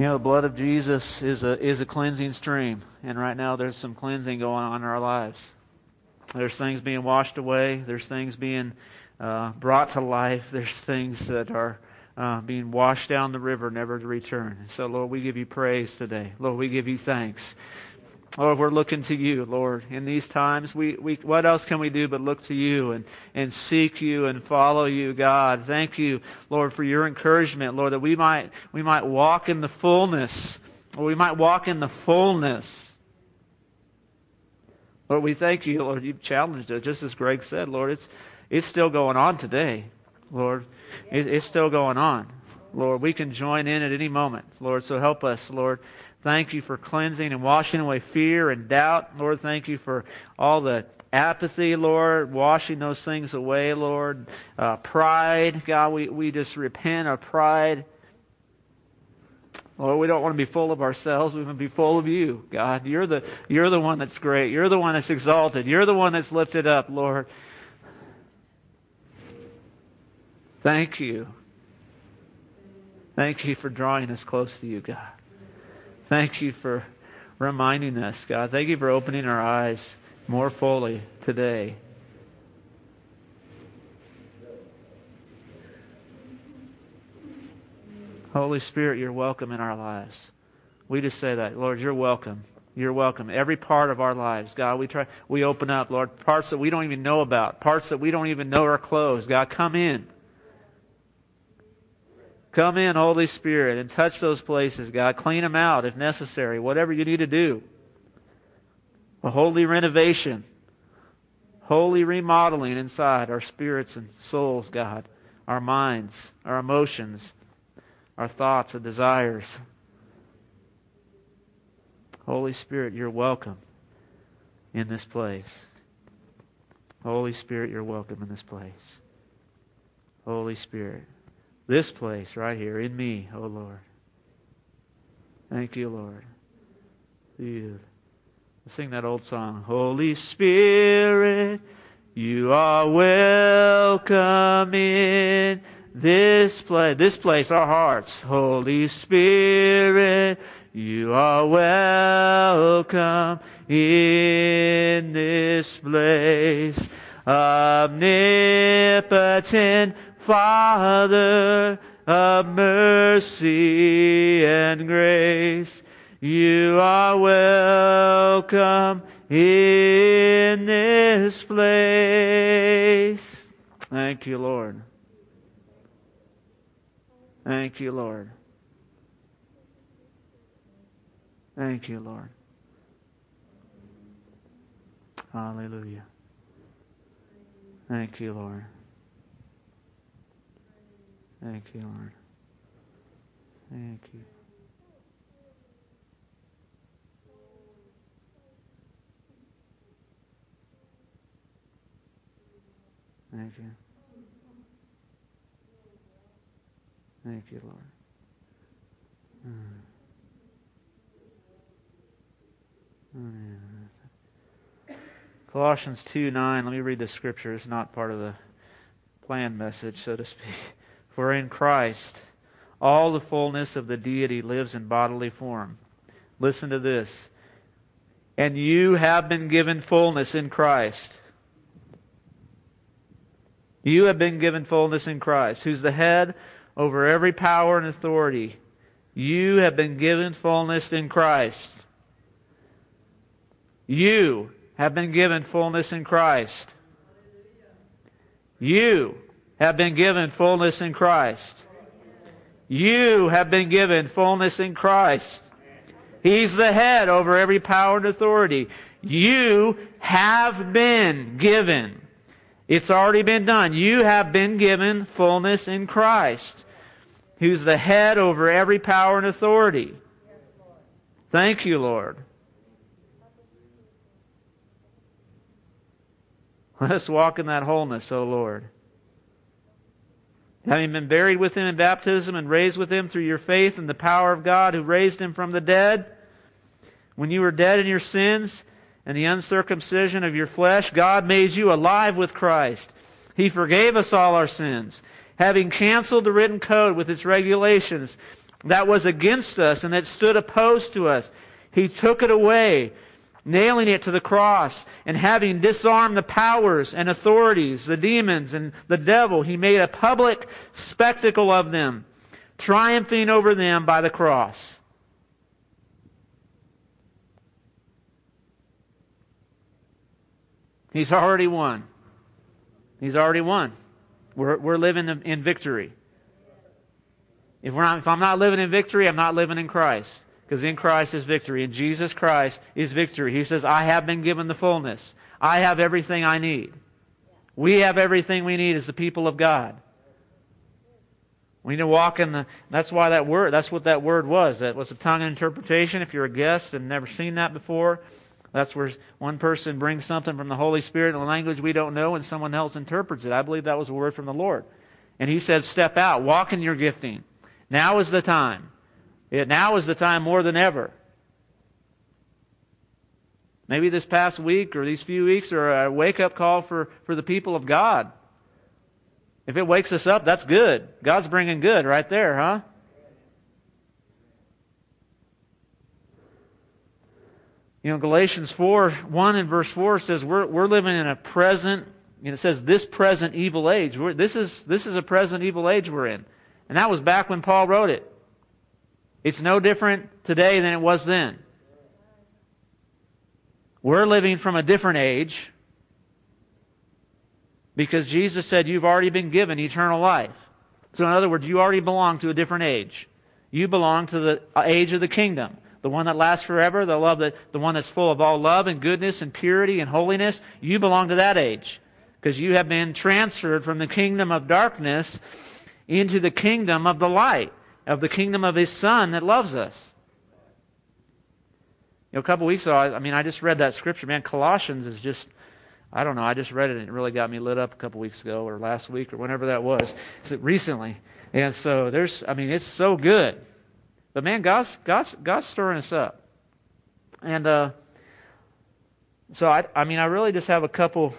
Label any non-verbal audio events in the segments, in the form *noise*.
You know, the blood of Jesus is a, is a cleansing stream. And right now there's some cleansing going on in our lives. There's things being washed away. There's things being uh, brought to life. There's things that are uh, being washed down the river, never to return. And so, Lord, we give you praise today. Lord, we give you thanks. Lord, we're looking to you, Lord. In these times, we, we, what else can we do but look to you and, and seek you and follow you, God? Thank you, Lord, for your encouragement, Lord, that we might, we might walk in the fullness, or we might walk in the fullness. Lord, we thank you, Lord. You've challenged us, just as Greg said, Lord. It's, it's still going on today, Lord. It, it's still going on. Lord, we can join in at any moment, Lord. So help us, Lord. Thank you for cleansing and washing away fear and doubt. Lord, thank you for all the apathy, Lord, washing those things away, Lord. Uh, pride, God, we, we just repent of pride. Lord, we don't want to be full of ourselves. We want to be full of you, God. You're the, you're the one that's great. You're the one that's exalted. You're the one that's lifted up, Lord. Thank you. Thank you for drawing us close to you, God. Thank you for reminding us, God. Thank you for opening our eyes more fully today. Holy Spirit, you're welcome in our lives. We just say that. Lord, you're welcome. You're welcome. Every part of our lives, God, we try, we open up, Lord, parts that we don't even know about, parts that we don't even know are closed. God, come in. Come in, Holy Spirit, and touch those places, God. Clean them out if necessary, whatever you need to do. A holy renovation, holy remodeling inside our spirits and souls, God, our minds, our emotions, our thoughts and desires. Holy Spirit, you're welcome in this place. Holy Spirit, you're welcome in this place. Holy Spirit this place right here in me, oh Lord. Thank you, Lord. You. Sing that old song. Holy Spirit, you are welcome in this place. This place, our hearts. Holy Spirit, you are welcome in this place. Omnipotent Father of mercy and grace, you are welcome in this place. Thank you, Lord. Thank you, Lord. Thank you, Lord. Hallelujah. Thank you, Lord. Thank you, Lord. Thank you. Thank you. Thank you, Lord. Mm. Colossians 2 9. Let me read the scripture. It's not part of the planned message, so to speak. For in Christ all the fullness of the deity lives in bodily form. Listen to this. And you have been given fullness in Christ. You have been given fullness in Christ, who's the head over every power and authority. You have been given fullness in Christ. You have been given fullness in Christ. You have been given fullness in Christ. You have been given fullness in Christ. He's the head over every power and authority. You have been given. It's already been done. You have been given fullness in Christ, who's the head over every power and authority. Thank you, Lord. Let's walk in that wholeness, O Lord having been buried with him in baptism and raised with him through your faith in the power of God who raised him from the dead. When you were dead in your sins and the uncircumcision of your flesh, God made you alive with Christ. He forgave us all our sins, having canceled the written code with its regulations, that was against us and that stood opposed to us. He took it away, nailing it to the cross, and having disarmed the powers and authorities, the demons and the devil, he made a public spectacle of them, triumphing over them by the cross. He's already won. He's already won. We're, we're living in victory. If, we're not, if I'm not living in victory, I'm not living in Christ. Because in Christ is victory. In Jesus Christ is victory. He says, I have been given the fullness. I have everything I need. We have everything we need as the people of God. We need to walk in the, that's why that word, that's what that word was. That was a tongue interpretation. If you're a guest and never seen that before, that's where one person brings something from the Holy Spirit in a language we don't know and someone else interprets it. I believe that was a word from the Lord. And he said, step out, walk in your gifting. Now is the time. It, now is the time more than ever. Maybe this past week or these few weeks are a wake up call for, for the people of God. If it wakes us up, that's good. God's bringing good right there, huh? You know, Galatians 4, 1 and verse 4 says we're, we're living in a present, and it says this present evil age. We're, this, is, this is a present evil age we're in. And that was back when Paul wrote it. It's no different today than it was then. We're living from a different age because Jesus said you've already been given eternal life. So in other words, you already belong to a different age. You belong to the age of the kingdom the one that lasts forever, the love that, the one that's full of all love and goodness and purity and holiness, you belong to that age. Because you have been transferred from the kingdom of darkness into the kingdom of the light, of the kingdom of His Son that loves us. You know, a couple weeks ago, I, I mean, I just read that scripture. Man, Colossians is just, I don't know, I just read it and it really got me lit up a couple weeks ago or last week or whenever that was. recently. And so there's, I mean, it's so good. But man, God's, God's, God's stirring us up. And uh, so, I, I mean, I really just have a couple,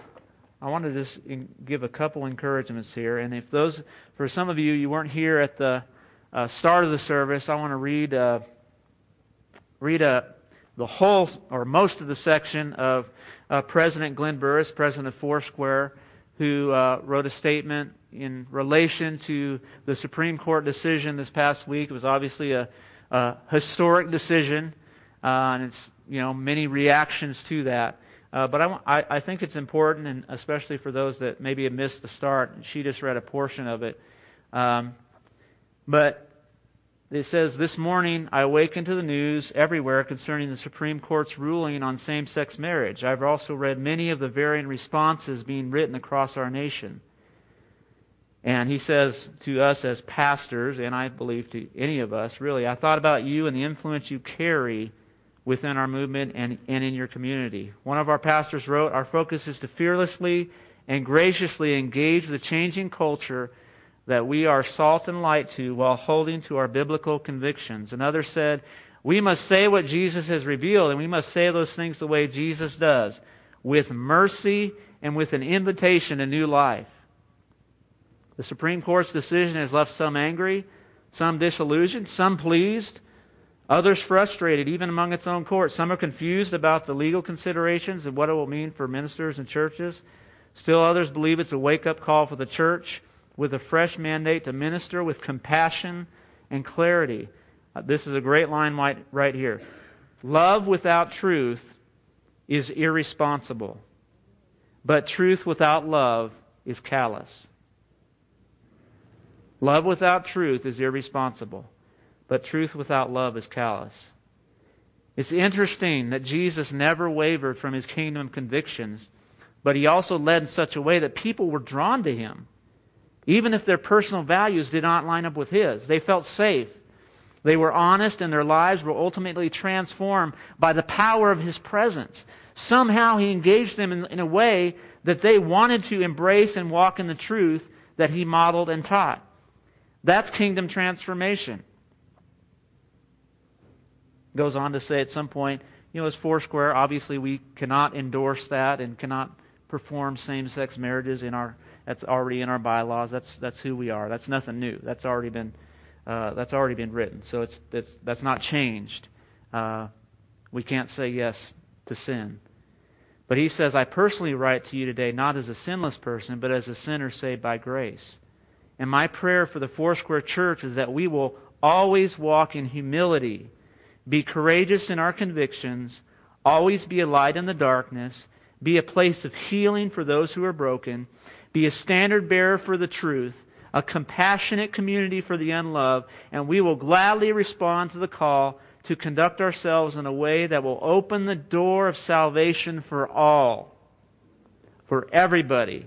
I want to just give a couple encouragements here. And if those, for some of you, you weren't here at the uh, start of the service, I want to read, uh, read uh, the whole or most of the section of uh, President Glenn Burris, president of Foursquare, who uh, wrote a statement in relation to the Supreme Court decision this past week. It was obviously a, a historic decision, and it's you know many reactions to that. Uh, but I, I, I, think it's important, and especially for those that maybe have missed the start. She just read a portion of it. Um, but it says, This morning I awakened to the news everywhere concerning the Supreme Court's ruling on same sex marriage. I've also read many of the varying responses being written across our nation. And he says to us as pastors, and I believe to any of us, really, I thought about you and the influence you carry within our movement and, and in your community. One of our pastors wrote, Our focus is to fearlessly and graciously engage the changing culture that we are salt and light to while holding to our biblical convictions. Another said, We must say what Jesus has revealed, and we must say those things the way Jesus does, with mercy and with an invitation to new life. The Supreme Court's decision has left some angry, some disillusioned, some pleased, others frustrated, even among its own court. Some are confused about the legal considerations and what it will mean for ministers and churches. Still others believe it's a wake up call for the church with a fresh mandate to minister with compassion and clarity. Uh, this is a great line right, right here. Love without truth is irresponsible, but truth without love is callous. Love without truth is irresponsible, but truth without love is callous. It's interesting that Jesus never wavered from his kingdom convictions, but he also led in such a way that people were drawn to him, even if their personal values did not line up with his. They felt safe. They were honest, and their lives were ultimately transformed by the power of his presence. Somehow he engaged them in, in a way that they wanted to embrace and walk in the truth that he modeled and taught. That's kingdom transformation. Goes on to say at some point, you know, as Foursquare, obviously we cannot endorse that and cannot perform same sex marriages in our that's already in our bylaws. That's that's who we are. That's nothing new. That's already been uh, that's already been written. So it's, it's that's not changed. Uh, we can't say yes to sin. But he says, I personally write to you today not as a sinless person, but as a sinner saved by grace. And my prayer for the Foursquare Church is that we will always walk in humility, be courageous in our convictions, always be a light in the darkness, be a place of healing for those who are broken, be a standard bearer for the truth, a compassionate community for the unloved, and we will gladly respond to the call to conduct ourselves in a way that will open the door of salvation for all, for everybody.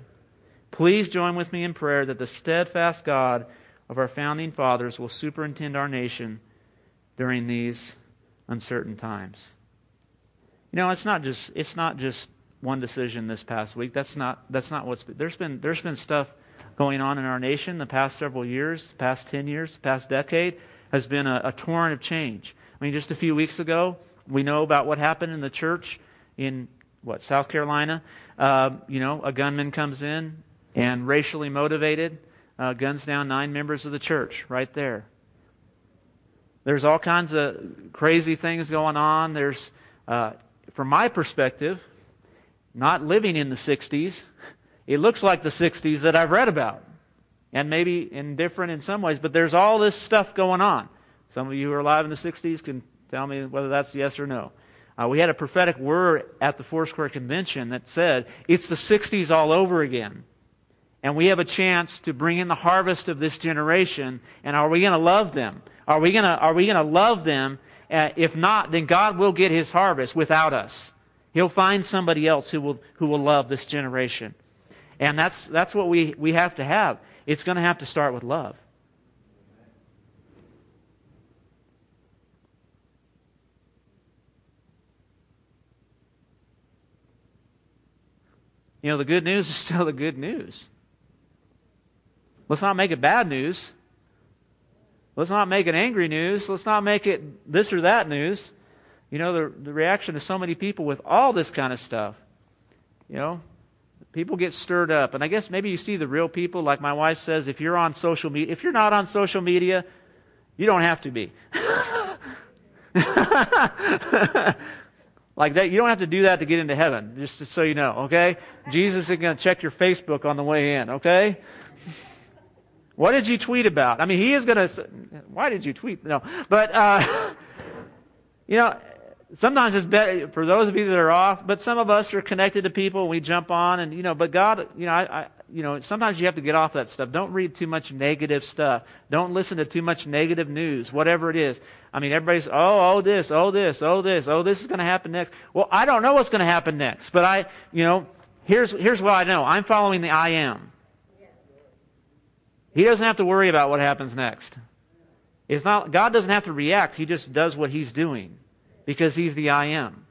Please join with me in prayer that the steadfast God of our founding fathers will superintend our nation during these uncertain times. You know, it's not just it's not just one decision this past week. That's not that's not what's there's been there's been stuff going on in our nation the past several years, past ten years, the past decade has been a, a torrent of change. I mean, just a few weeks ago, we know about what happened in the church in what South Carolina. Uh, you know, a gunman comes in and racially motivated uh, guns down nine members of the church right there. There's all kinds of crazy things going on. There's, uh, from my perspective, not living in the 60s, it looks like the 60s that I've read about. And maybe indifferent in some ways, but there's all this stuff going on. Some of you who are alive in the 60s can tell me whether that's yes or no. Uh, we had a prophetic word at the Foursquare Convention that said, it's the 60s all over again. And we have a chance to bring in the harvest of this generation. And are we going to love them? Are we going to, are we going to love them? Uh, if not, then God will get his harvest without us. He'll find somebody else who will, who will love this generation. And that's, that's what we, we have to have. It's going to have to start with love. You know, the good news *laughs* is still the good news. Let's not make it bad news. Let's not make it angry news. Let's not make it this or that news. You know, the, the reaction of so many people with all this kind of stuff. You know, people get stirred up. And I guess maybe you see the real people, like my wife says, if you're on social media, if you're not on social media, you don't have to be. *laughs* like that, you don't have to do that to get into heaven, just so you know, okay? Jesus is going to check your Facebook on the way in, okay? What did you tweet about? I mean, he is going to. Why did you tweet? No, but uh, *laughs* you know, sometimes it's better for those of you that are off. But some of us are connected to people. We jump on, and you know. But God, you know, I, I, you know, sometimes you have to get off that stuff. Don't read too much negative stuff. Don't listen to too much negative news, whatever it is. I mean, everybody's oh, oh this, oh this, oh this, oh this is going to happen next. Well, I don't know what's going to happen next, but I, you know, here's here's what I know. I'm following the I am. He doesn't have to worry about what happens next. It's not, God doesn't have to react. He just does what He's doing because He's the I am.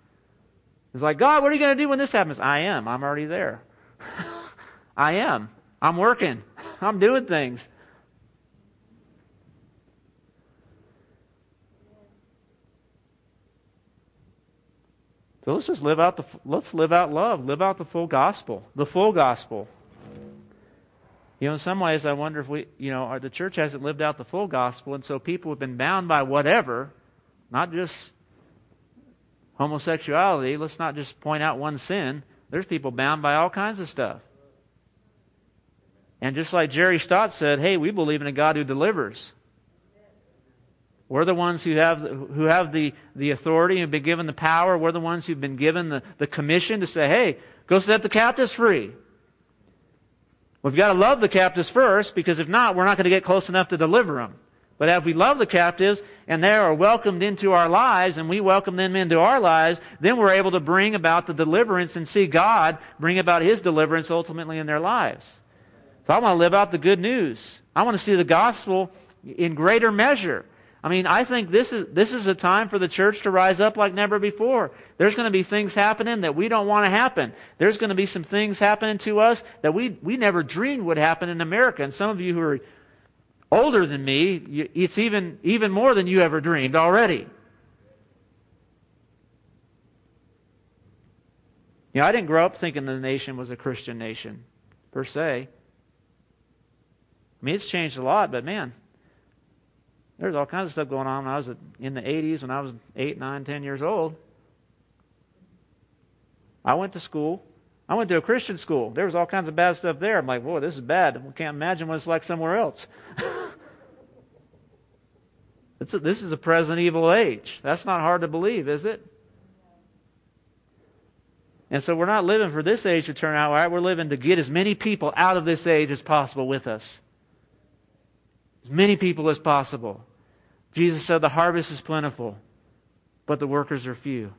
It's like, God, what are you going to do when this happens? I am. I'm already there. *laughs* I am. I'm working. I'm doing things. So let's just live out the let's live out love, live out the full gospel, the full gospel. You know, in some ways, I wonder if we, you know, the church hasn't lived out the full gospel, and so people have been bound by whatever, not just homosexuality. Let's not just point out one sin. There's people bound by all kinds of stuff. And just like Jerry Stott said, hey, we believe in a God who delivers. We're the ones who have, who have the, the authority and been given the power. We're the ones who've been given the, the commission to say, hey, go set the captives free. We've got to love the captives first, because if not, we're not going to get close enough to deliver them. But if we love the captives and they are welcomed into our lives and we welcome them into our lives, then we're able to bring about the deliverance and see God bring about His deliverance ultimately in their lives. So I want to live out the good news. I want to see the gospel in greater measure. I mean, I think this is, this is a time for the church to rise up like never before. There's going to be things happening that we don't want to happen. There's going to be some things happening to us that we, we never dreamed would happen in America. And some of you who are older than me, it's even, even more than you ever dreamed already. You know, I didn't grow up thinking the nation was a Christian nation, per se. I mean, it's changed a lot, but man, There's all kinds of stuff going on when I was in the 80s, when I was 8, 9, 10 years old. I went to school. I went to a Christian school. There was all kinds of bad stuff there. I'm like, whoa, this is bad. I can't imagine what it's like somewhere else. *laughs* a, this is a present evil age. That's not hard to believe, is it? And so we're not living for this age to turn out right. We're living to get as many people out of this age as possible with us. As many people as possible. Jesus said the harvest is plentiful, but the workers are few.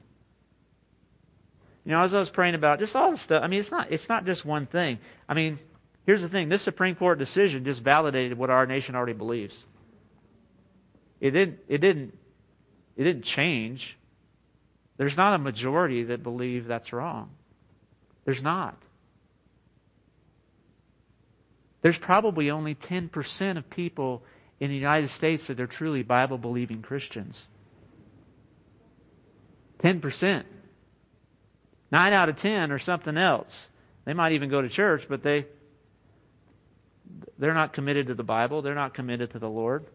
You know, as I was praying about just all the stuff, I mean, it's not, it's not just one thing. I mean, here's the thing this Supreme Court decision just validated what our nation already believes. It didn't, it didn't, it didn't change. There's not a majority that believe that's wrong. There's not. There's probably only 10% of people in the United States that are truly Bible believing Christians. 10%. 9 out of 10 are something else. They might even go to church, but they they're not committed to the Bible, they're not committed to the Lord.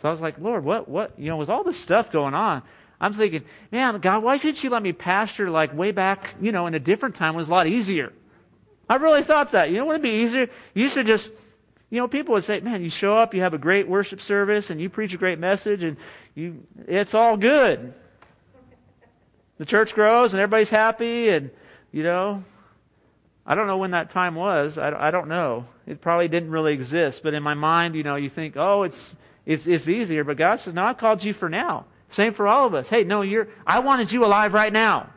So I was like, Lord, what what you know, with all this stuff going on, I'm thinking, man, God, why couldn't you let me pastor like way back, you know, in a different time it was a lot easier? I really thought that. You know, wouldn't it be easier? You to just you know, people would say, man, you show up, you have a great worship service, and you preach a great message, and you, it's all good. The church grows, and everybody's happy, and, you know, I don't know when that time was. I, I don't know. It probably didn't really exist. But in my mind, you know, you think, oh, it's, it's, it's easier. But God says, no, I called you for now. Same for all of us. Hey, no, you're, I wanted you alive right now.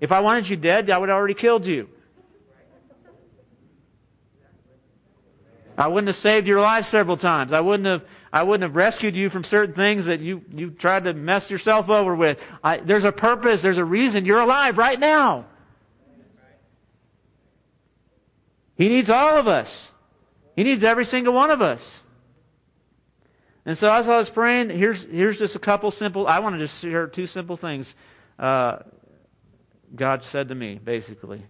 If I wanted you dead, I would have already killed you. I wouldn't have saved your life several times. I wouldn't have, I wouldn't have rescued you from certain things that you, you tried to mess yourself over with. I, there's a purpose, there's a reason. You're alive right now. He needs all of us. He needs every single one of us. And so as I was praying, here's, here's just a couple simple, I want to just share two simple things uh, God said to me, basically.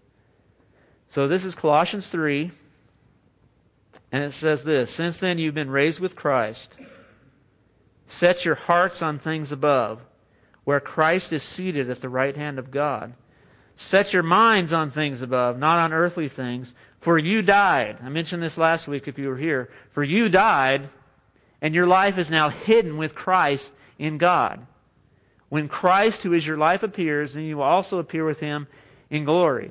So this is Colossians 3. And it says this Since then you've been raised with Christ. Set your hearts on things above, where Christ is seated at the right hand of God. Set your minds on things above, not on earthly things. For you died. I mentioned this last week if you were here. For you died, and your life is now hidden with Christ in God. When Christ, who is your life, appears, then you will also appear with him in glory.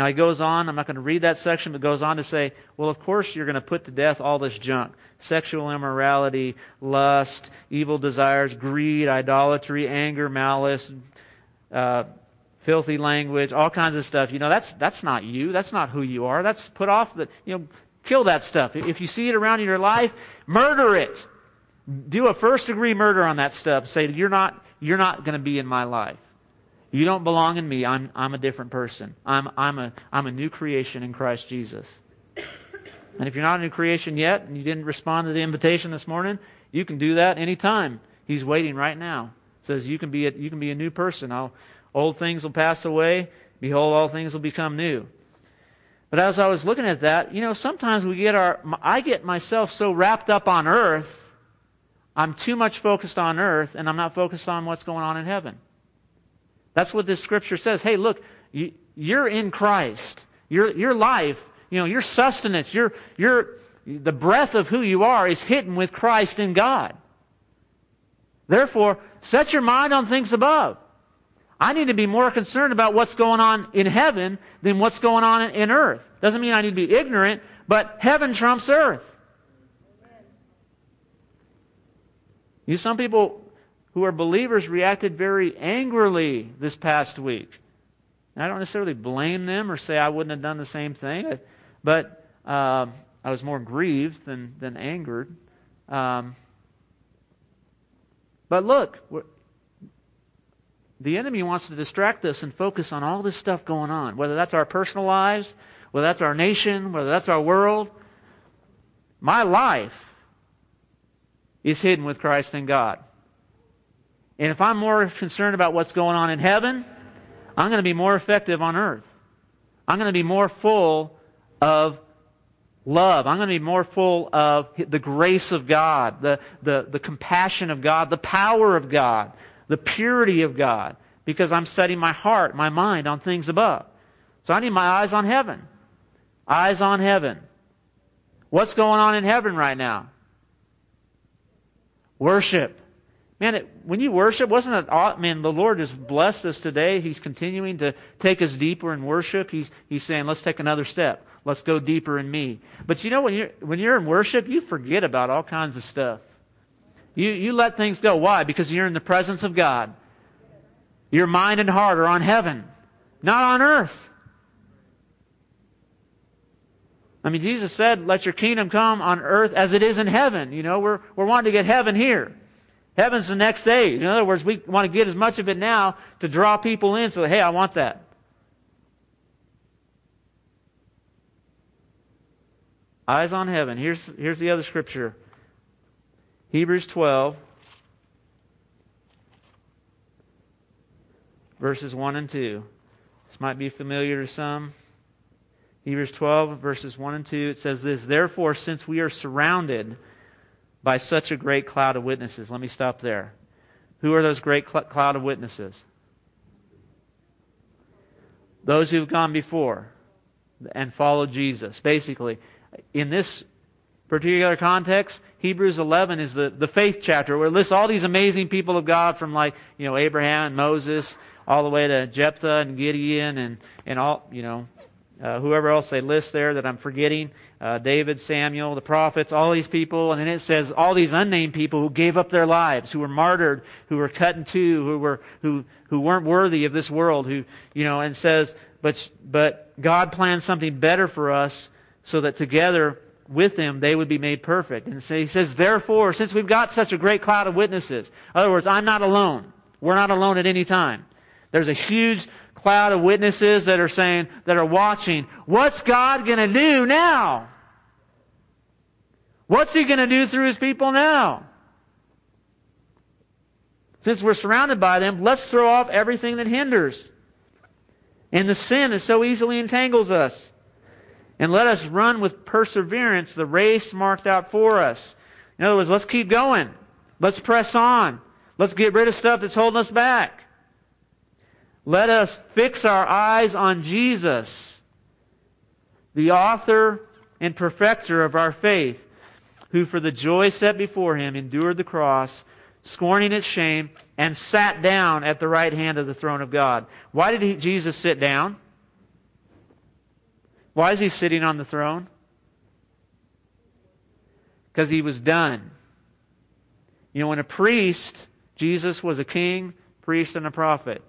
Now he goes on, I'm not going to read that section, but goes on to say, well, of course you're going to put to death all this junk. Sexual immorality, lust, evil desires, greed, idolatry, anger, malice, uh, filthy language, all kinds of stuff. You know, that's, that's not you. That's not who you are. That's put off the, you know, kill that stuff. If you see it around in your life, murder it. Do a first degree murder on that stuff. Say, you're not, you're not going to be in my life. You don't belong in me. I'm, I'm a different person. I'm, I'm, a, I'm a new creation in Christ Jesus. And if you're not a new creation yet and you didn't respond to the invitation this morning, you can do that anytime. He's waiting right now. Says you can be a, you can be a new person. I'll, old things will pass away. Behold, all things will become new. But as I was looking at that, you know, sometimes we get our, I get myself so wrapped up on earth, I'm too much focused on earth, and I'm not focused on what's going on in heaven. That's what this scripture says. Hey, look, you, are in Christ. Your, your life, you know, your sustenance, your, your, the breath of who you are is hidden with Christ in God. Therefore, set your mind on things above. I need to be more concerned about what's going on in heaven than what's going on in earth. Doesn't mean I need to be ignorant, but heaven trumps earth. You some people who are believers reacted very angrily this past week. And I don't necessarily blame them or say I wouldn't have done the same thing, but uh, I was more grieved than, than angered. Um, but look, the enemy wants to distract us and focus on all this stuff going on, whether that's our personal lives, whether that's our nation, whether that's our world. My life is hidden with Christ in God. And if I'm more concerned about what's going on in heaven, I'm going to be more effective on earth. I'm going to be more full of love. I'm going to be more full of the grace of God, the, the, the compassion of God, the power of God, the purity of God, because I'm setting my heart, my mind on things above. So I need my eyes on heaven. Eyes on heaven. What's going on in heaven right now? Worship. Man, it, when you worship, wasn't it, man, the Lord has blessed us today. He's continuing to take us deeper in worship. He's, he's saying, let's take another step. Let's go deeper in me. But you know, when you're, when you're in worship, you forget about all kinds of stuff. You, you let things go. Why? Because you're in the presence of God. Your mind and heart are on heaven, not on earth. I mean, Jesus said, let your kingdom come on earth as it is in heaven. You know, we're, we're wanting to get heaven here. Heaven's the next stage. In other words, we want to get as much of it now to draw people in so, hey, I want that. Eyes on heaven. Here's, here's the other scripture Hebrews 12, verses 1 and 2. This might be familiar to some. Hebrews 12, verses 1 and 2, it says this Therefore, since we are surrounded by such a great cloud of witnesses, let me stop there. Who are those great cl- cloud of witnesses? Those who've gone before and followed Jesus. Basically, in this particular context, Hebrews 11 is the, the faith chapter where it lists all these amazing people of God from like, you know, Abraham and Moses all the way to Jephthah and Gideon and, and all, you know, uh, whoever else they list there that I'm forgetting, uh, David, Samuel, the prophets, all these people, and then it says all these unnamed people who gave up their lives, who were martyred, who were cut in two, who were who who weren't worthy of this world, who you know, and says, but but God planned something better for us so that together with them they would be made perfect. And so he says, therefore, since we've got such a great cloud of witnesses, in other words, I'm not alone. We're not alone at any time. There's a huge cloud of witnesses that are saying, that are watching, what's God going to do now? What's he going to do through his people now? Since we're surrounded by them, let's throw off everything that hinders and the sin that so easily entangles us. And let us run with perseverance the race marked out for us. In other words, let's keep going. Let's press on. Let's get rid of stuff that's holding us back. Let us fix our eyes on Jesus, the author and perfecter of our faith, who for the joy set before him endured the cross, scorning its shame, and sat down at the right hand of the throne of God. Why did he, Jesus sit down? Why is he sitting on the throne? Because he was done. You know, when a priest, Jesus was a king, priest, and a prophet.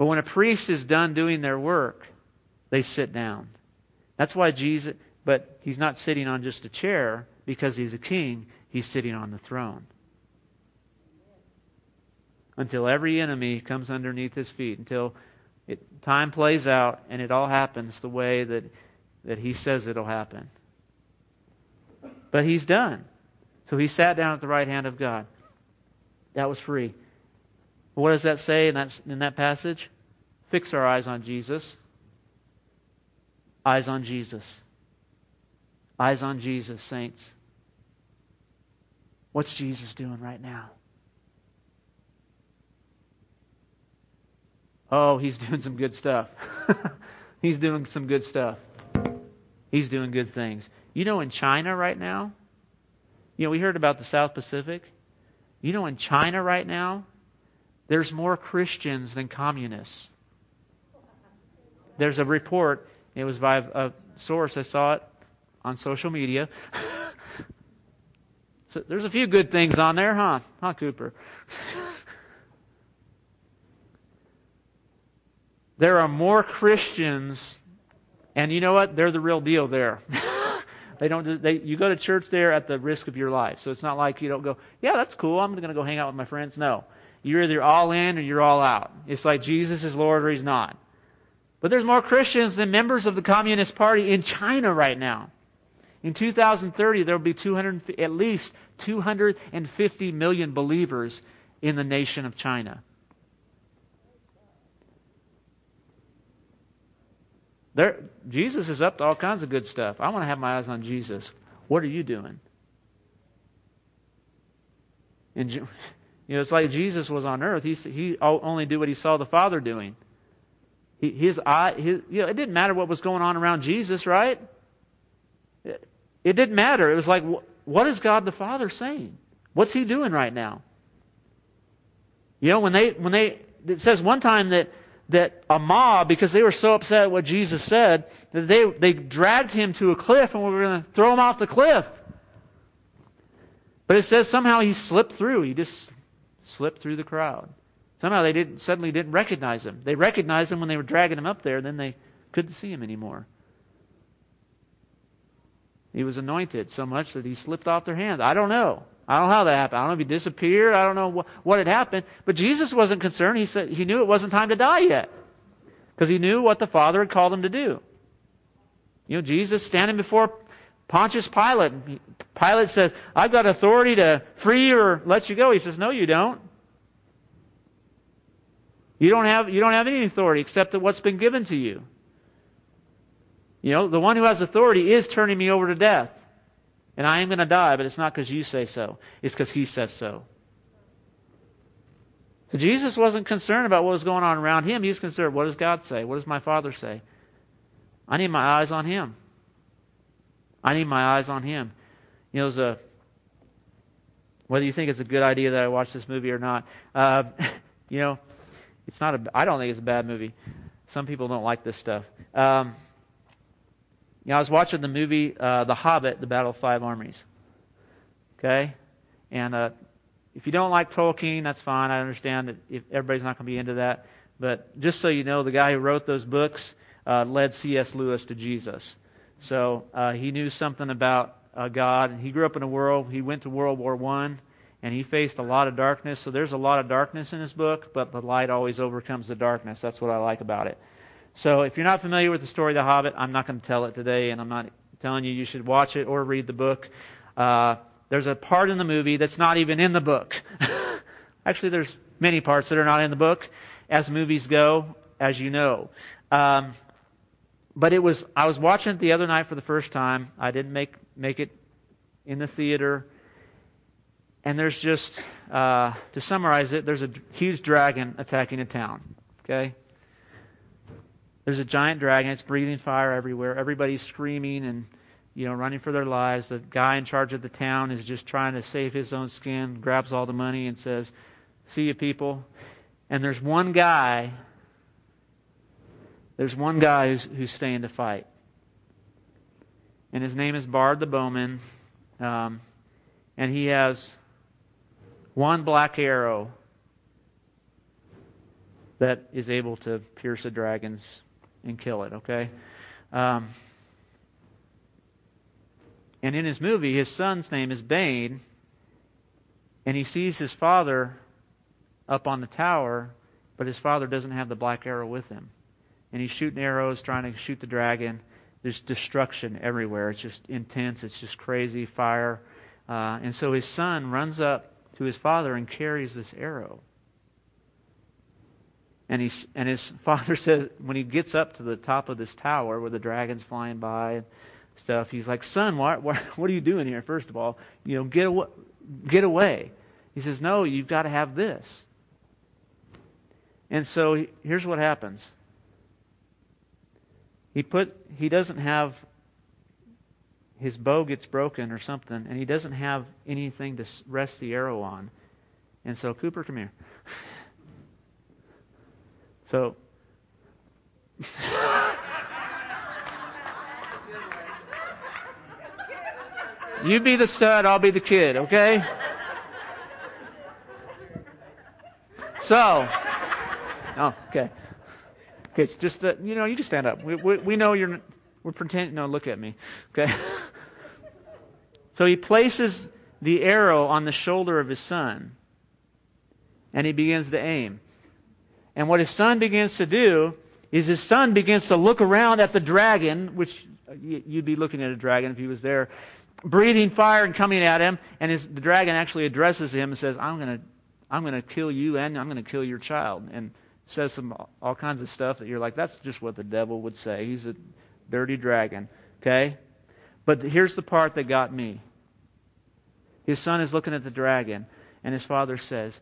But when a priest is done doing their work, they sit down. That's why Jesus, but he's not sitting on just a chair because he's a king, he's sitting on the throne. Until every enemy comes underneath his feet, until it, time plays out and it all happens the way that, that he says it'll happen. But he's done. So he sat down at the right hand of God. That was free. What does that say in that, in that passage? Fix our eyes on Jesus. Eyes on Jesus. Eyes on Jesus, saints. What's Jesus doing right now? Oh, he's *laughs* doing some good stuff. *laughs* he's doing some good stuff. He's doing good things. You know, in China right now, you know, we heard about the South Pacific. You know, in China right now, there's more Christians than communists. There's a report, it was by a source, I saw it on social media. *laughs* so there's a few good things on there, huh? Huh, Cooper? *laughs* There are more Christians, and you know what? They're the real deal there. *laughs* they don't. They, you go to church there at the risk of your life. So it's not like you don't go. Yeah, that's cool. I'm going to go hang out with my friends. No, you're either all in or you're all out. It's like Jesus is Lord or He's not. But there's more Christians than members of the Communist Party in China right now. In 2030, there will be 200, at least 250 million believers in the nation of China. There, Jesus is up to all kinds of good stuff. I want to have my eyes on Jesus. What are you doing? And *laughs* you know, it's like Jesus was on earth. He he only did what he saw the Father doing. He, his eye, his, you know, it didn't matter what was going on around Jesus, right? It, it didn't matter. It was like, what is God the Father saying? What's He doing right now? You know, when they when they it says one time that that a mob, because they were so upset at what Jesus said, that they they dragged him to a cliff and we were going to throw him off the cliff. But it says somehow he slipped through. He just slipped through the crowd. Somehow they didn't suddenly didn't recognize him. They recognized him when they were dragging him up there, then they couldn't see him anymore. He was anointed so much that he slipped off their hands. I don't know. I don't know how that happened. I don't know if he disappeared. I don't know what, what had happened. But Jesus wasn't concerned. He said he knew it wasn't time to die yet. Because he knew what the Father had called him to do. You know, Jesus standing before Pontius Pilate. Pilate says, I've got authority to free or let you go. He says, No, you don't. You don't have, you don't have any authority except that what's been given to you. You know, the one who has authority is turning me over to death. And I am going to die, but it's not because you say so. It's because he says so. So Jesus wasn't concerned about what was going on around him. He was concerned, what does God say? What does my Father say? I need my eyes on him. I need my eyes on him. You know, there's a, whether you think it's a good idea that I watch this movie or not, uh, *laughs* you know, it's not a, I don't think it's a bad movie. Some people don't like this stuff. Um, you know, I was watching the movie uh, The Hobbit, The Battle of Five Armies. Okay? And uh, if you don't like Tolkien, that's fine. I understand that if everybody's not going to be into that. But just so you know, the guy who wrote those books uh, led C.S. Lewis to Jesus. So uh, he knew something about uh, God. And he grew up in a world, he went to World War One, and he faced a lot of darkness. So there's a lot of darkness in his book, but the light always overcomes the darkness. That's what I like about it. So if you're not familiar with the story of the Hobbit, I'm not going to tell it today, and I'm not telling you you should watch it or read the book. Uh, there's a part in the movie that's not even in the book. *laughs* Actually, there's many parts that are not in the book, as movies go, as you know. Um, but it was I was watching it the other night for the first time. I didn't make make it in the theater, and there's just uh, to summarize it, there's a huge dragon attacking a town. Okay, there's a giant dragon. It's breathing fire everywhere. Everybody's screaming and you know running for their lives. The guy in charge of the town is just trying to save his own skin. Grabs all the money and says, "See you, people." And there's one guy. There's one guy who's, who's staying to fight, and his name is Bard the Bowman, um, and he has one black arrow that is able to pierce a dragon's and kill it, okay? Um, and in his movie, his son's name is Bain, and he sees his father up on the tower, but his father doesn't have the black arrow with him. And he's shooting arrows, trying to shoot the dragon. There's destruction everywhere. It's just intense. It's just crazy fire. Uh, and so his son runs up to his father and carries this arrow. And, he's, and his *laughs* father says, when he gets up to the top of this tower where the dragon's flying by and stuff, he's like, Son, what, what, *laughs* what are you doing here, first of all? You know, get away. Get away. He says, No, you've got to have this. And so here's what happens. He put he doesn't have his bow gets broken or something, and he doesn't have anything to rest the arrow on. And so, Cooper, come here. So, *laughs* you be the stud, I'll be the kid, okay? So, oh, okay. Okay, just, uh, you know, you can stand up. We, we, we know you're, we're pretending, no, look at me, okay? *laughs* so he places the arrow on the shoulder of his son, and he begins to aim. And what his son begins to do is his son begins to look around at the dragon, which you'd be looking at a dragon if he was there, breathing fire and coming at him. And his, the dragon actually addresses him and says, I'm going to I'm going to kill you and I'm going to kill your child. And says some all kinds of stuff that you're like, that's just what the devil would say. He's a dirty dragon. Okay? But here's the part that got me. His son is looking at the dragon, and his father says,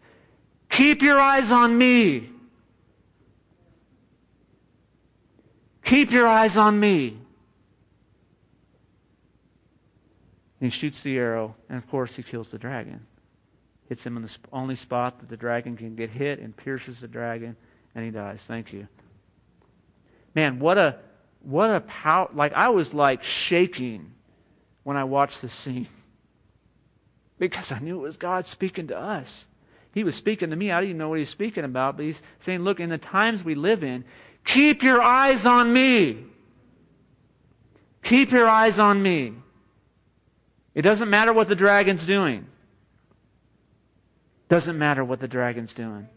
Keep your eyes on me. Keep your eyes on me. And he shoots the arrow, and of course, he kills the dragon. Hits him in the only spot that the dragon can get hit and pierces the dragon, and he dies. Thank you. Man, what a what a power like I was like shaking when I watched this scene. *laughs* Because I knew it was God speaking to us. He was speaking to me. I didn't even know what he's speaking about, but he's saying, Look, in the times we live in, keep your eyes on me. Keep your eyes on me. It doesn't matter what the dragon's doing. Doesn't matter what the dragon's doing.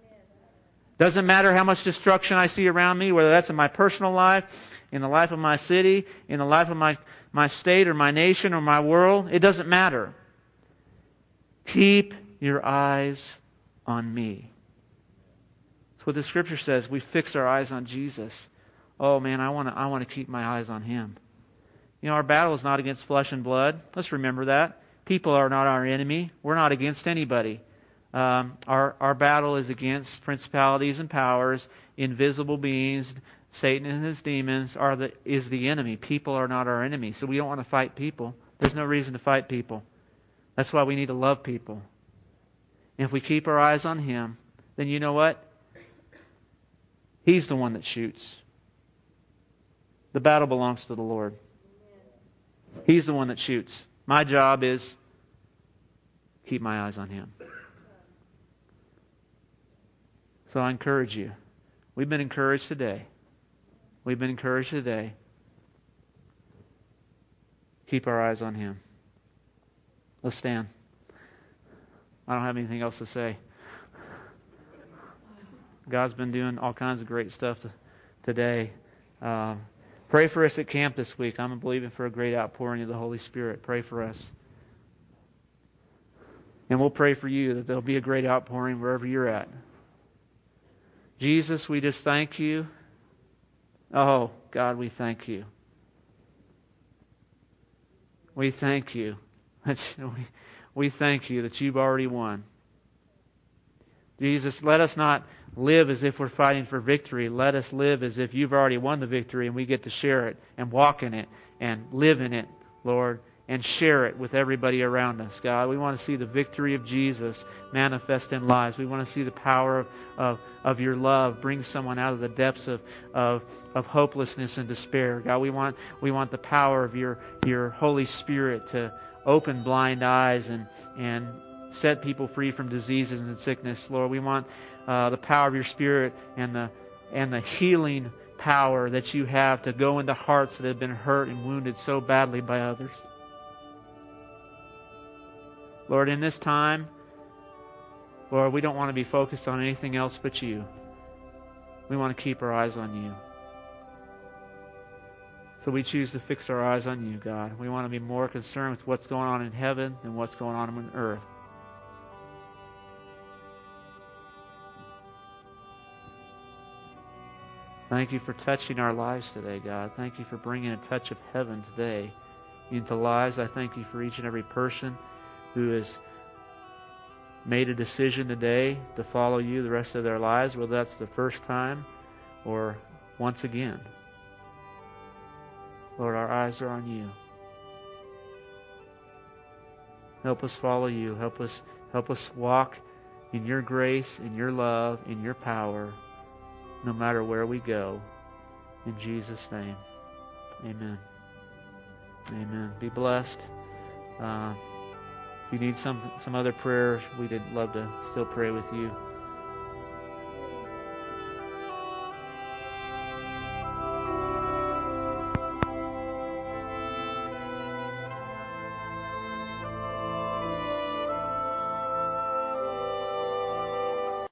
Doesn't matter how much destruction I see around me, whether that's in my personal life, in the life of my city, in the life of my, my state or my nation or my world. It doesn't matter. Keep your eyes on me. That's what the scripture says. We fix our eyes on Jesus. Oh man, I want to I want to keep my eyes on him. You know, our battle is not against flesh and blood. Let's remember that. People are not our enemy. We're not against anybody. Um, our, our battle is against principalities and powers, invisible beings. Satan and his demons are the, is the enemy. People are not our enemy. So we don't want to fight people. There's no reason to fight people. That's why we need to love people. And if we keep our eyes on him, then you know what? He's the one that shoots. The battle belongs to the Lord. He's the one that shoots. My job is keep my eyes on him. So I encourage you. We've been encouraged today. We've been encouraged today. Keep our eyes on him. Let's stand. I don't have anything else to say. God's been doing all kinds of great stuff today. Uh, Pray for us at camp this week. I'm believing for a great outpouring of the Holy Spirit. Pray for us. And we'll pray for you that there'll be a great outpouring wherever you're at. Jesus, we just thank you. Oh, God, we thank you. We thank you. *laughs* We thank you that you've already won. Jesus, let us not live as if we're fighting for victory. Let us live as if you've already won the victory and we get to share it and walk in it and live in it, Lord, and share it with everybody around us, God. We want to see the victory of Jesus manifest in lives. We want to see the power of, of, of your love bring someone out of the depths of, of, of hopelessness and despair. God, we want, we want the power of your, your Holy Spirit to open blind eyes and, and set people free from diseases and sickness, Lord. We want uh, the power of your Spirit and the and the healing power that you have to go into hearts that have been hurt and wounded so badly by others. Lord, in this time, Lord, we don't want to be focused on anything else but you. We want to keep our eyes on you. So we choose to fix our eyes on you, God. We want to be more concerned with what's going on in heaven than what's going on on earth. Thank you for touching our lives today, God. Thank you for bringing a touch of heaven today into lives. I thank you for each and every person who has made a decision today to follow you the rest of their lives, whether that's the first time or once again. Lord, our eyes are on you. Help us follow you. Help us help us walk in your grace, in your love, in your power no matter where we go. In Jesus' name, amen. Amen. Be blessed. Uh, if you need some some other prayers, we'd love to still pray with you.